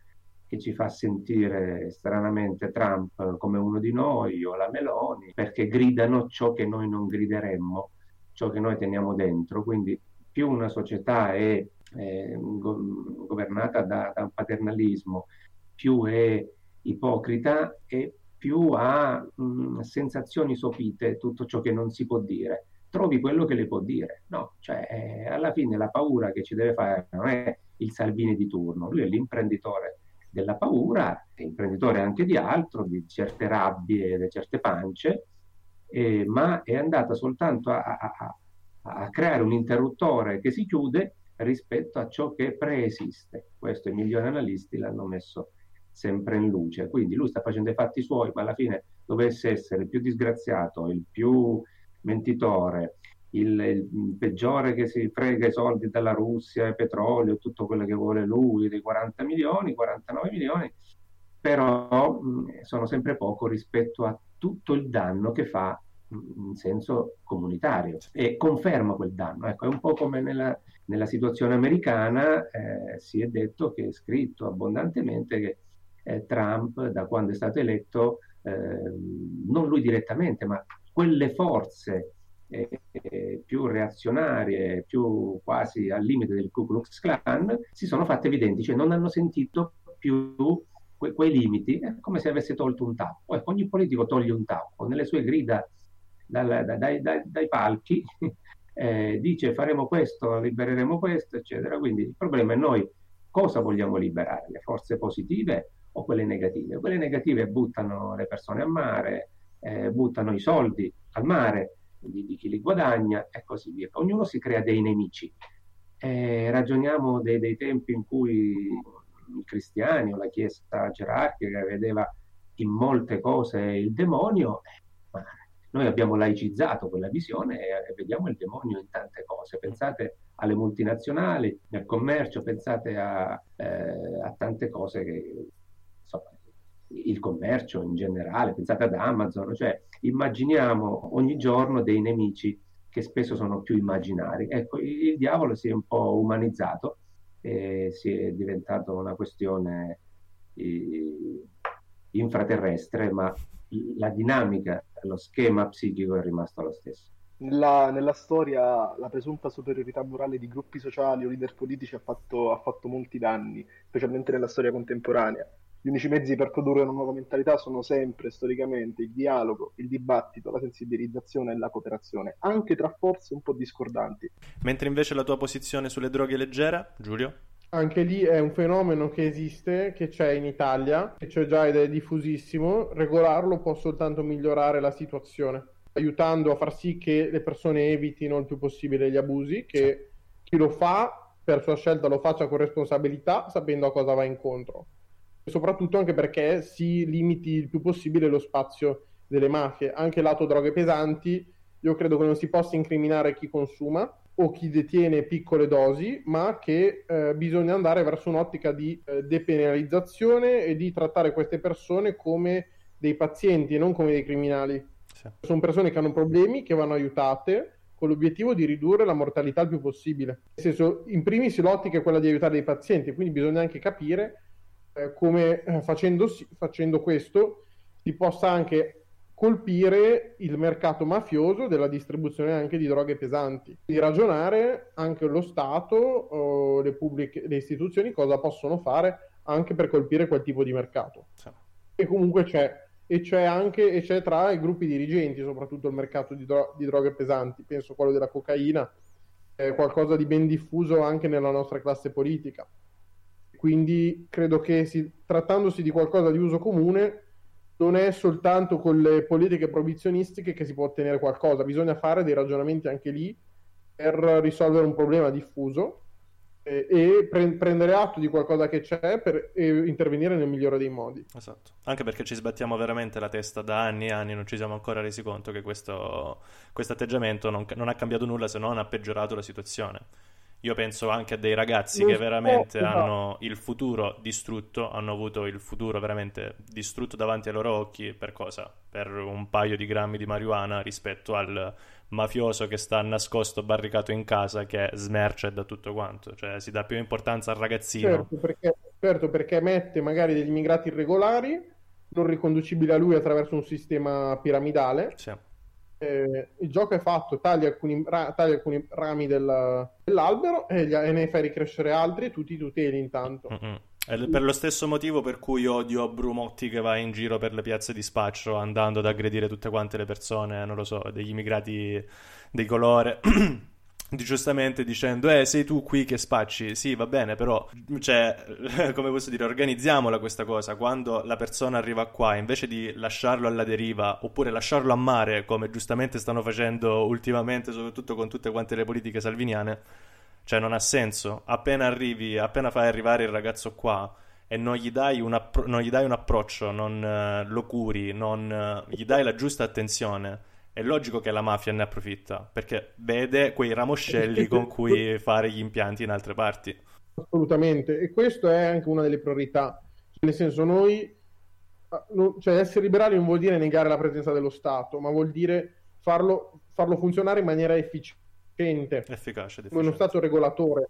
che ci fa sentire stranamente Trump come uno di noi o la Meloni, perché gridano ciò che noi non grideremmo, ciò che noi teniamo dentro. Quindi più una società è eh, go- governata da, da, un paternalismo, più è ipocrita e più ha mh, sensazioni sopite tutto ciò che non si può dire. Trovi quello che le può dire. No, cioè eh, alla fine la paura che ci deve fare non è il Salvini di turno, lui è l'imprenditore della paura, è imprenditore anche di altro, di certe rabbie, di certe pance, eh, ma è andata soltanto a, a, a, creare un interruttore che si chiude rispetto a ciò che preesiste. Questo i migliori analisti l'hanno messo sempre in luce. Quindi lui sta facendo i fatti suoi, ma alla fine dovesse essere il più disgraziato, il più mentitore, il, il, peggiore che si frega i soldi dalla Russia, il petrolio, tutto quello che vuole lui, dei 40 milioni, 49 milioni, però mh, sono sempre poco rispetto a tutto il danno che fa in senso comunitario e conferma quel danno. Ecco, è un po' come nella, nella situazione americana eh, si è detto che è scritto abbondantemente che eh, Trump, da quando è stato eletto, eh, non lui direttamente, ma quelle forze eh, più reazionarie, più quasi al limite del Ku Klux Klan, si sono fatte evidenti, cioè non hanno sentito più que- quei limiti, è come se avesse tolto un tappo. Ecco, ogni politico toglie un tappo, nelle sue grida dal, da, dai, dai, dai, palchi eh, dice faremo questo, libereremo questo, eccetera. Quindi il problema è noi cosa vogliamo liberare, le forze positive o quelle negative? Quelle negative buttano le persone a mare, eh, buttano i soldi al mare, di, di, chi li guadagna e così via. Ognuno si crea dei nemici. Eh, ragioniamo dei, dei, tempi in cui i cristiani o la Chiesa gerarchica vedeva in molte cose il demonio, ma noi abbiamo laicizzato quella visione e, vediamo il demonio in tante cose. Pensate alle multinazionali, nel commercio, pensate a, eh, a tante cose che il commercio in generale, pensate ad Amazon, cioè immaginiamo ogni giorno dei nemici che spesso sono più immaginari. Ecco, il diavolo si è un po' umanizzato e si è diventato una questione eh, infraterrestre, ma la dinamica, lo schema psichico è rimasto lo stesso. Nella, nella, storia la presunta superiorità morale di gruppi sociali o leader politici ha fatto, ha fatto molti danni, specialmente nella storia contemporanea. Gli unici mezzi per produrre una nuova mentalità sono sempre, storicamente, il dialogo, il dibattito, la sensibilizzazione e la cooperazione, anche tra forze un po' discordanti. Mentre invece la tua posizione sulle droghe leggere, Giulio? Anche lì è un fenomeno che esiste, che c'è in Italia, che c'è già ed è diffusissimo. Regolarlo può soltanto migliorare la situazione, aiutando a far sì che le persone evitino il più possibile gli abusi, che chi lo fa per sua scelta lo faccia con responsabilità, sapendo a cosa va incontro soprattutto anche perché si limiti il più possibile lo spazio delle mafie. Anche lato droghe pesanti, io credo che non si possa incriminare chi consuma o chi detiene piccole dosi, ma che eh, bisogna andare verso un'ottica di eh, depenalizzazione e di trattare queste persone come dei pazienti e non come dei criminali. Sì. Sono persone che hanno problemi, che vanno aiutate con l'obiettivo di ridurre la mortalità il più possibile. Nel senso, in primis l'ottica è quella di aiutare i pazienti, quindi bisogna anche capire eh, come eh, facendo, facendo questo si possa anche colpire il mercato mafioso della distribuzione anche di droghe pesanti, di ragionare anche lo Stato le, pubbliche, le istituzioni cosa possono fare anche per colpire quel tipo di mercato. Sì. E comunque c'è, e c'è anche e c'è tra i gruppi dirigenti, soprattutto il mercato di, dro- di droghe pesanti, penso quello della cocaina, è qualcosa di ben diffuso anche nella nostra classe politica. Quindi credo che si, trattandosi di qualcosa di uso comune, non è soltanto con le politiche proibizionistiche che si può ottenere qualcosa, bisogna fare dei ragionamenti anche lì per risolvere un problema diffuso eh, e pre- prendere atto di qualcosa che c'è per, e intervenire nel migliore dei modi. Esatto, anche perché ci sbattiamo veramente la testa da anni e anni, non ci siamo ancora resi conto che questo atteggiamento non, non ha cambiato nulla se non ha peggiorato la situazione. Io penso anche a dei ragazzi che veramente esatto. hanno il futuro distrutto, hanno avuto il futuro veramente distrutto davanti ai loro occhi per cosa? Per un paio di grammi di marijuana rispetto al mafioso che sta nascosto, barricato in casa, che smercia da tutto quanto. Cioè si dà più importanza al ragazzino. Certo perché, certo, perché mette magari degli immigrati irregolari, non riconducibili a lui attraverso un sistema piramidale. Sì. Eh, il gioco è fatto, tagli alcuni, ra- tagli alcuni rami del- dell'albero e, gli- e ne fai ricrescere altri e tu ti tuteli intanto. Mm-mm. È per lo stesso motivo per cui odio Brumotti che va in giro per le piazze di spaccio andando ad aggredire tutte quante le persone, non lo so, degli immigrati di colore. Giustamente dicendo, eh, sei tu qui che spacci. Sì, va bene, però, cioè, come posso dire, organizziamola questa cosa. Quando la persona arriva qua, invece di lasciarlo alla deriva, oppure lasciarlo a mare, come giustamente stanno facendo ultimamente, soprattutto con tutte quante le politiche salviniane, cioè non ha senso. Appena arrivi, appena fai arrivare il ragazzo qua e non gli dai un, appro- non gli dai un approccio, non eh, lo curi, non eh, gli dai la giusta attenzione, è logico che la mafia ne approfitta, perché vede quei ramoscelli con cui fare gli impianti in altre parti. Assolutamente, e questo è anche una delle priorità. Nel senso, noi, ah, cioè essere liberali non vuol dire negare la presenza dello Stato, ma vuol dire farlo, farlo funzionare in maniera efficiente, Efficace, come uno. Stato regolatore.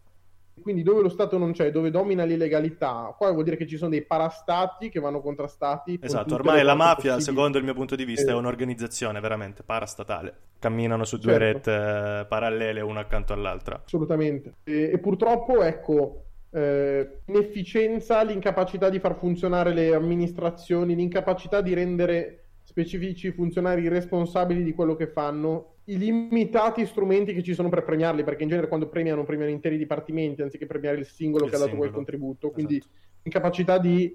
Quindi dove lo Stato non c'è, dove domina l'illegalità, qua vuol dire che ci sono dei parastati che vanno contrastati. con Esatto, ormai la mafia, possibili. secondo il mio punto di vista, è Eh. un'organizzazione veramente parastatale. Camminano su due Certo. rette eh, parallele una accanto all'altra. Assolutamente. E, e purtroppo, ecco, eh, l'inefficienza, l'incapacità di far funzionare le amministrazioni, l'incapacità di rendere specifici funzionari responsabili di quello che fanno, i limitati strumenti che ci sono per premiarli, perché in genere quando premiano, premiano interi dipartimenti anziché premiare il singolo Il che ha dato quel contributo. Quindi Esatto. l'incapacità di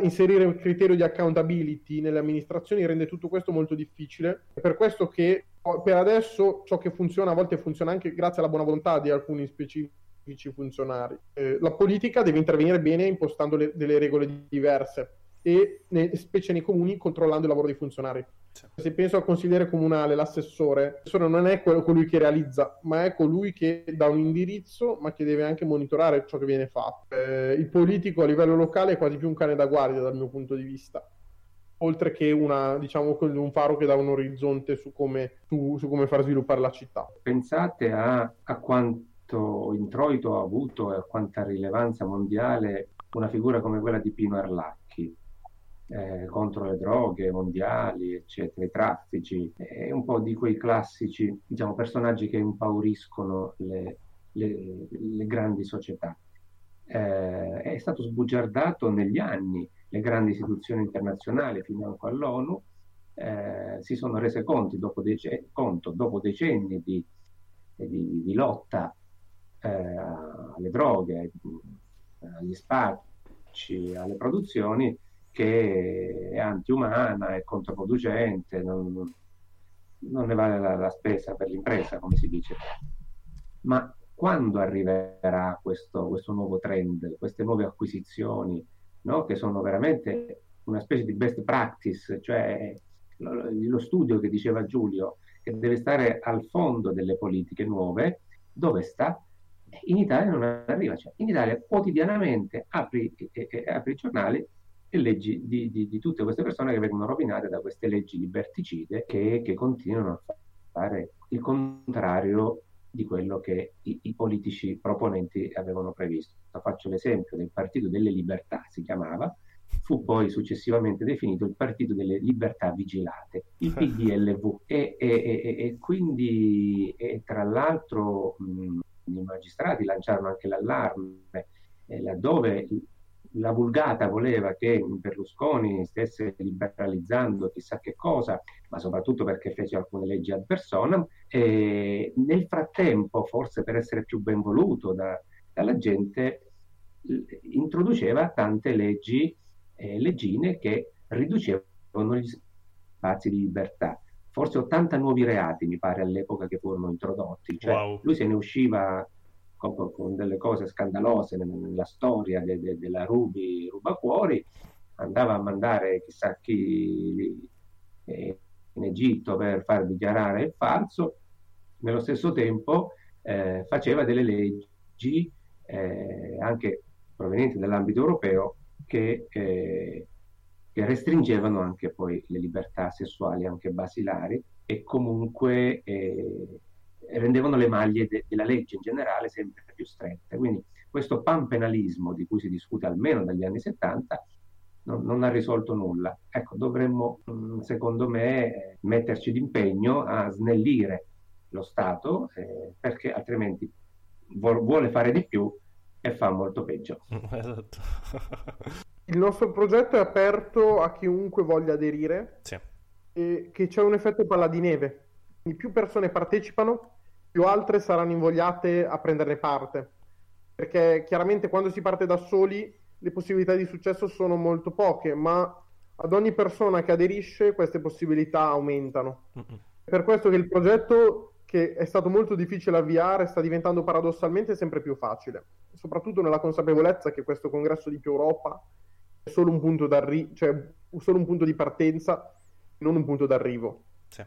inserire un criterio di accountability nelle amministrazioni rende tutto questo molto difficile. È per questo che per adesso ciò che funziona a volte funziona anche grazie alla buona volontà di alcuni specifici funzionari. Eh, la politica deve intervenire bene impostando le- delle regole diverse e ne- specie nei comuni controllando il lavoro dei funzionari. Sì. Se penso al consigliere comunale, l'assessore, l'assessore non è quello- colui che realizza, ma è colui che dà un indirizzo, ma che deve anche monitorare ciò che viene fatto. Eh, il politico a livello locale è quasi più un cane da guardia dal mio punto di vista, oltre che una, diciamo, un faro che dà un orizzonte su come, su- su come far sviluppare la città. Pensate a, a quanto introito ha avuto e a quanta rilevanza mondiale una figura come quella di Pino Arlacchi eh, contro le droghe mondiali, eccetera, i traffici, è un po' di quei classici, diciamo, personaggi che impauriscono le, le- le grandi società. Eh, è stato sbugiardato negli anni, le grandi istituzioni internazionali, fino anche all'ONU, eh, si sono rese dopo, dece- conto, dopo decenni di, di- di lotta eh, alle droghe, agli spacci, alle produzioni, che è antiumana, è controproducente, non, non ne vale la, la spesa per l'impresa, come si dice. Ma quando arriverà questo, questo nuovo trend, queste nuove acquisizioni, no? che sono veramente una specie di best practice, cioè lo, lo studio che diceva Giulio, che deve stare al fondo delle politiche nuove, dove sta? In Italia non arriva. Cioè, in Italia quotidianamente apri, e, e, apri i giornali e leggi di, di, di, tutte queste persone che vengono rovinate da queste leggi liberticide che, che continuano a fare il contrario di quello che i, i, politici proponenti avevano previsto. Faccio l'esempio del Partito delle Libertà, si chiamava, fu poi successivamente definito il Partito delle Libertà Vigilate, il PDLV. E, e, e, e quindi, tra l'altro, mh, i magistrati lanciarono anche l'allarme, eh, laddove la vulgata voleva che Berlusconi stesse liberalizzando chissà che cosa, ma soprattutto perché fece alcune leggi ad personam, e nel frattempo, forse per essere più ben voluto da, dalla gente, introduceva tante leggi, eh, leggine che riducevano gli spazi di libertà. Forse 80 nuovi reati, mi pare, all'epoca che furono introdotti. Cioè, wow. Lui se ne usciva con, con, delle cose scandalose nella storia de, de, della Rubi Rubacuori, andava a mandare chissà chi eh, in Egitto per far dichiarare il falso, nello stesso tempo eh, faceva delle leggi eh, anche provenienti dall'ambito europeo che, eh, che, restringevano anche poi le libertà sessuali anche basilari e comunque eh, rendevano le maglie de- della legge in generale sempre più strette. Quindi questo panpenalismo di cui si discute almeno dagli anni 70 non, non ha risolto nulla. Ecco, dovremmo, mm, secondo me, metterci d'impegno a snellire lo Stato eh, perché altrimenti vu- vuole fare di più e fa molto peggio. Esatto. Il nostro progetto è aperto a chiunque voglia aderire sì. e che c'è un effetto palla di neve. Più persone partecipano, più altre saranno invogliate a prenderne parte. Perché chiaramente quando si parte da soli le possibilità di successo sono molto poche, ma ad ogni persona che aderisce queste possibilità aumentano. Mm-hmm. Per questo che il progetto, che è stato molto difficile avviare, sta diventando paradossalmente sempre più facile, soprattutto nella consapevolezza che questo congresso di più Europa è solo un punto, cioè, solo un punto di partenza, non un punto d'arrivo. Sì.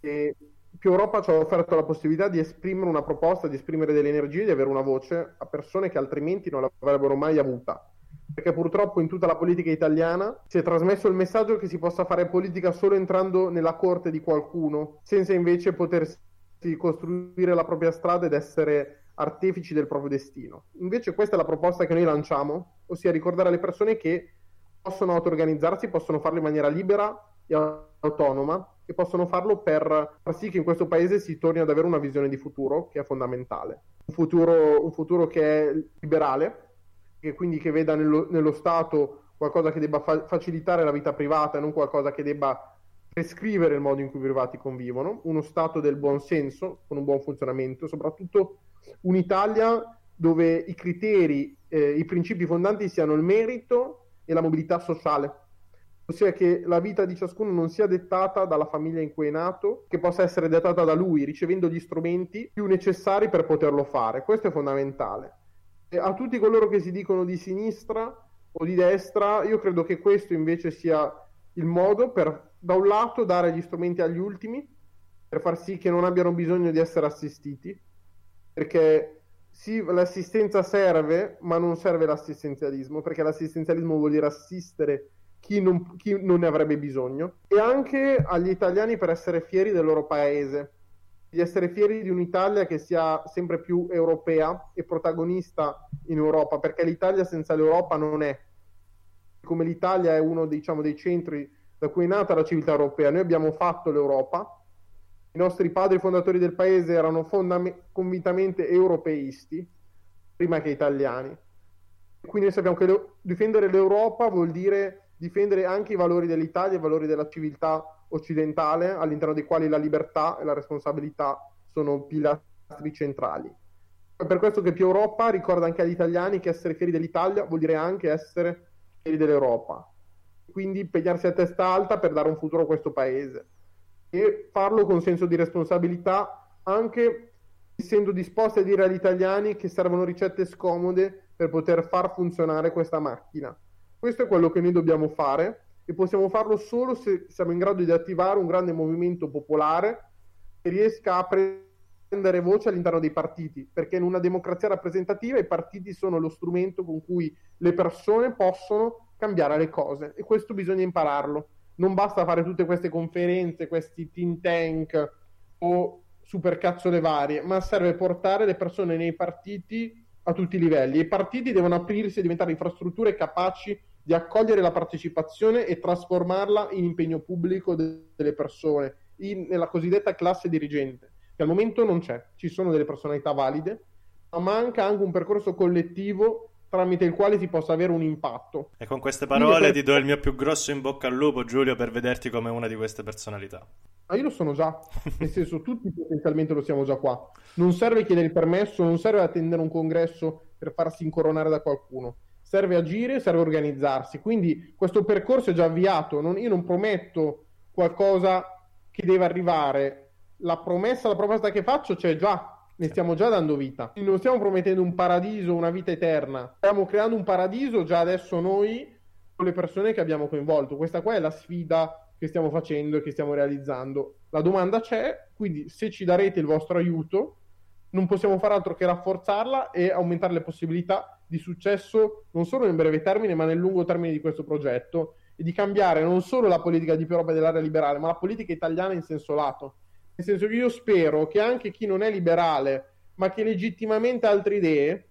E più Europa ci ha offerto la possibilità di esprimere una proposta, di esprimere delle energie, di avere una voce a persone che altrimenti non l'avrebbero mai avuta. Perché purtroppo in tutta la politica italiana si è trasmesso il messaggio che si possa fare politica solo entrando nella corte di qualcuno, senza invece potersi costruire la propria strada ed essere artefici del proprio destino. Invece questa è la proposta che noi lanciamo, ossia ricordare alle persone che possono auto-organizzarsi, possono farlo in maniera libera e autonoma e possono farlo per far sì che in questo paese si torni ad avere una visione di futuro che è fondamentale. Un futuro, un futuro che è liberale, che quindi che veda nello, nello Stato qualcosa che debba fa- facilitare la vita privata e non qualcosa che debba prescrivere il modo in cui i privati convivono, uno Stato del buon senso, con un buon funzionamento, soprattutto un'Italia dove i criteri, eh, i principi fondanti siano il merito e la mobilità sociale ossia che la vita di ciascuno non sia dettata dalla famiglia in cui è nato, che possa essere dettata da lui, ricevendo gli strumenti più necessari per poterlo fare. Questo è fondamentale. E a tutti coloro che si dicono di sinistra o di destra, io credo che questo invece sia il modo per, da un lato, dare gli strumenti agli ultimi, per far sì che non abbiano bisogno di essere assistiti, perché sì, l'assistenza serve, ma non serve l'assistenzialismo, perché l'assistenzialismo vuol dire assistere chi non, chi non ne avrebbe bisogno, e anche agli italiani per essere fieri del loro paese, di essere fieri di un'Italia che sia sempre più europea e protagonista in Europa, perché l'Italia senza l'Europa non è. Come l'Italia è uno diciamo, dei centri da cui è nata la civiltà europea, noi abbiamo fatto l'Europa, i nostri padri fondatori del paese erano fondam- convintamente europeisti, prima che italiani. Quindi sappiamo che le- difendere l'Europa vuol dire difendere anche i valori dell'Italia, i valori della civiltà occidentale, all'interno dei quali la libertà e la responsabilità sono pilastri centrali. È per questo che più Europa ricorda anche agli italiani che essere fieri dell'Italia vuol dire anche essere fieri dell'Europa. Quindi impegnarsi a testa alta per dare un futuro a questo paese e farlo con senso di responsabilità anche essendo disposti a dire agli italiani che servono ricette scomode per poter far funzionare questa macchina questo è quello che noi dobbiamo fare e possiamo farlo solo se siamo in grado di attivare un grande movimento popolare che riesca a prendere voce all'interno dei partiti, perché in una democrazia rappresentativa i partiti sono lo strumento con cui le persone possono cambiare le cose e questo bisogna impararlo. Non basta fare tutte queste conferenze, questi think tank o supercazzole varie, ma serve portare le persone nei partiti a tutti i livelli. I partiti devono aprirsi e diventare infrastrutture capaci di accogliere la partecipazione e trasformarla in impegno pubblico de- delle persone, in- nella cosiddetta classe dirigente, che al momento non c'è. Ci sono delle personalità valide, ma manca anche un percorso collettivo tramite il quale si possa avere un impatto. E con queste parole per- ti do il mio più grosso in bocca al lupo, Giulio, per vederti come una di queste personalità. Ma io lo sono già, nel senso tutti potenzialmente lo siamo già qua. Non serve chiedere il permesso, non serve attendere un congresso per farsi incoronare da qualcuno. Serve agire, serve organizzarsi. Quindi questo percorso è già avviato. Non- io non prometto qualcosa che deve arrivare. La promessa, la proposta che faccio c'è già, ne stiamo già dando vita. Non stiamo promettendo un paradiso, una vita eterna. Stiamo creando un paradiso già adesso noi con le persone che abbiamo coinvolto. Questa qua è la sfida che stiamo facendo e che stiamo realizzando. La domanda c'è, quindi se ci darete il vostro aiuto, non possiamo fare altro che rafforzarla e aumentare le possibilità di successo non solo nel breve termine, ma nel lungo termine di questo progetto e di cambiare non solo la politica di roba dell'area liberale, ma la politica italiana in senso lato. Nel senso che io spero che anche chi non è liberale, ma che legittimamente ha altre idee,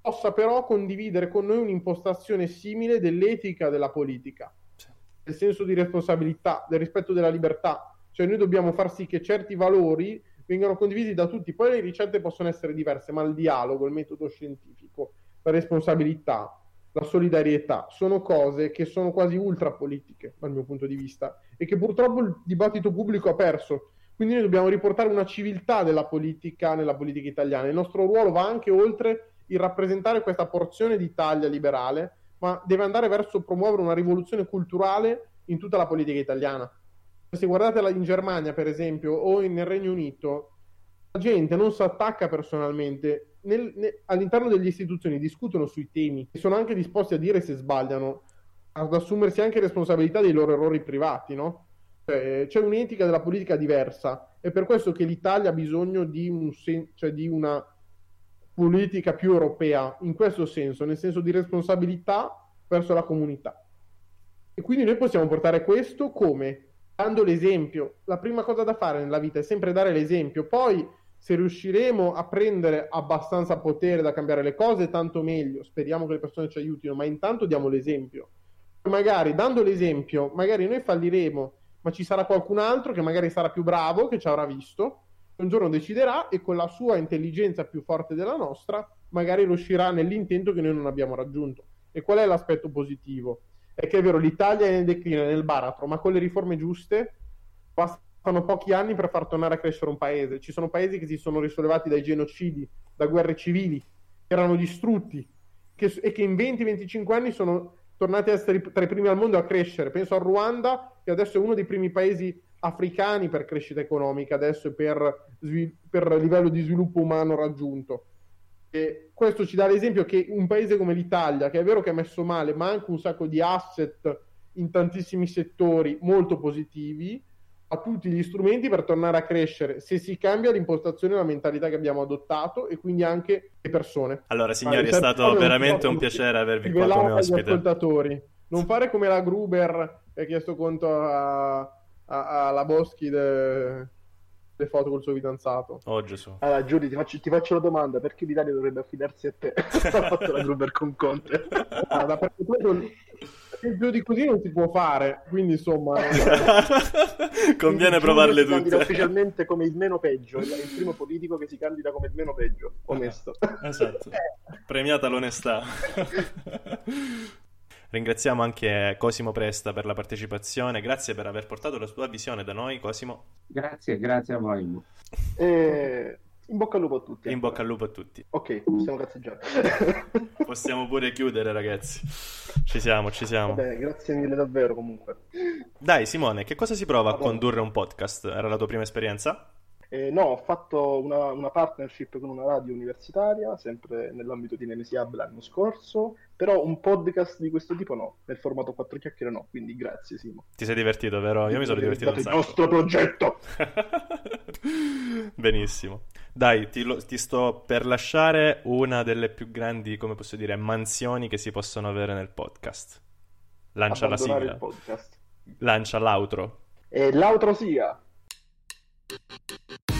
possa però condividere con noi un'impostazione simile dell'etica della politica, del senso di responsabilità, del rispetto della libertà. Cioè noi dobbiamo far sì che certi valori vengano condivisi da tutti. Poi le ricette possono essere diverse, ma il dialogo, il metodo scientifico, la responsabilità, la solidarietà sono cose che sono quasi ultrapolitiche dal mio punto di vista e che purtroppo il dibattito pubblico ha perso. Quindi noi dobbiamo riportare una civiltà della politica nella politica italiana. Il nostro ruolo va anche oltre il rappresentare questa porzione d'Italia liberale, ma deve andare verso promuovere una rivoluzione culturale in tutta la politica italiana. Se guardate in Germania, per esempio, o nel Regno Unito, la gente non si attacca personalmente, nel- ne- all'interno delle istituzioni discutono sui temi e sono anche disposti a dire se sbagliano, ad assumersi anche responsabilità dei loro errori privati, no? Cioè, c'è un'etica della politica diversa, è per questo che l'Italia ha bisogno di, un sen- cioè di una politica più europea, in questo senso, nel senso di responsabilità verso la comunità. E quindi noi possiamo portare questo come? Dando l'esempio. La prima cosa da fare nella vita è sempre dare l'esempio. Poi, se riusciremo a prendere abbastanza potere da cambiare le cose, tanto meglio. Speriamo che le persone ci aiutino, ma intanto diamo l'esempio. Magari dando l'esempio, magari noi falliremo, ma ci sarà qualcun altro che magari sarà più bravo, che ci avrà visto, un giorno deciderà e con la sua intelligenza più forte della nostra, magari riuscirà nell'intento che noi non abbiamo raggiunto. E qual è l'aspetto positivo? È che è vero, l'Italia è nel declino, è nel baratro, ma con le riforme giuste bastano pochi anni per far tornare a crescere un paese. Ci sono paesi che si sono risollevati dai genocidi, da guerre civili, che erano distrutti che- e che in 20-25 anni sono tornati a essere tra i primi al mondo a crescere. Penso al Ruanda, che adesso è uno dei primi paesi africani per crescita economica, adesso e per, per livello di sviluppo umano raggiunto. E questo ci dà l'esempio che un paese come l'Italia, che è vero che è messo male, ma ha anche un sacco di asset in tantissimi settori molto positivi, ha tutti gli strumenti per tornare a crescere se si cambia l'impostazione e la mentalità che abbiamo adottato e quindi anche le persone. Allora, signori, è stato veramente un piacere avervi qua come ospite. ascoltatori. Non fare come la Gruber che ha chiesto conto a- a- alla Boschi de- le foto col suo fidanzato. Oh Gesù. Allora, Giulia, ti faccio, ti faccio la domanda: perché l'Italia dovrebbe affidarsi a te? ha fatto la Gruber con Conte. Guarda, perché poi non- più di così non si può fare, quindi insomma... Conviene Giulio provarle si candida tutte. ufficialmente come il meno peggio, è il primo politico che si candida come il meno peggio, onesto. Esatto. Premiata l'onestà. Ringraziamo anche Cosimo Presta per la partecipazione. Grazie per aver portato la sua visione da noi, Cosimo. Grazie, grazie a voi. E... In bocca al lupo a tutti. In bocca al lupo a tutti. Ok, possiamo cazzeggiare. Possiamo pure chiudere, ragazzi. Ci siamo, ci siamo. Vabbè, grazie mille davvero comunque. Dai, Simone, che cosa si prova a condurre un podcast? Era la tua prima esperienza? Eh, no, ho fatto una, una partnership con una radio universitaria, sempre nell'ambito di Nemesiab l'anno scorso, però un podcast di questo tipo no, nel formato 4 chiacchiere no, quindi grazie Simo. Ti sei divertito, vero? Io mi sono divertito il nostro progetto! Benissimo. Dai, ti, lo- ti sto per lasciare una delle più grandi, come posso dire, mansioni che si possono avere nel podcast. Lancia la Abbandonare sigla. il podcast. Lancia l'outro. E l'altro sia... Thank you.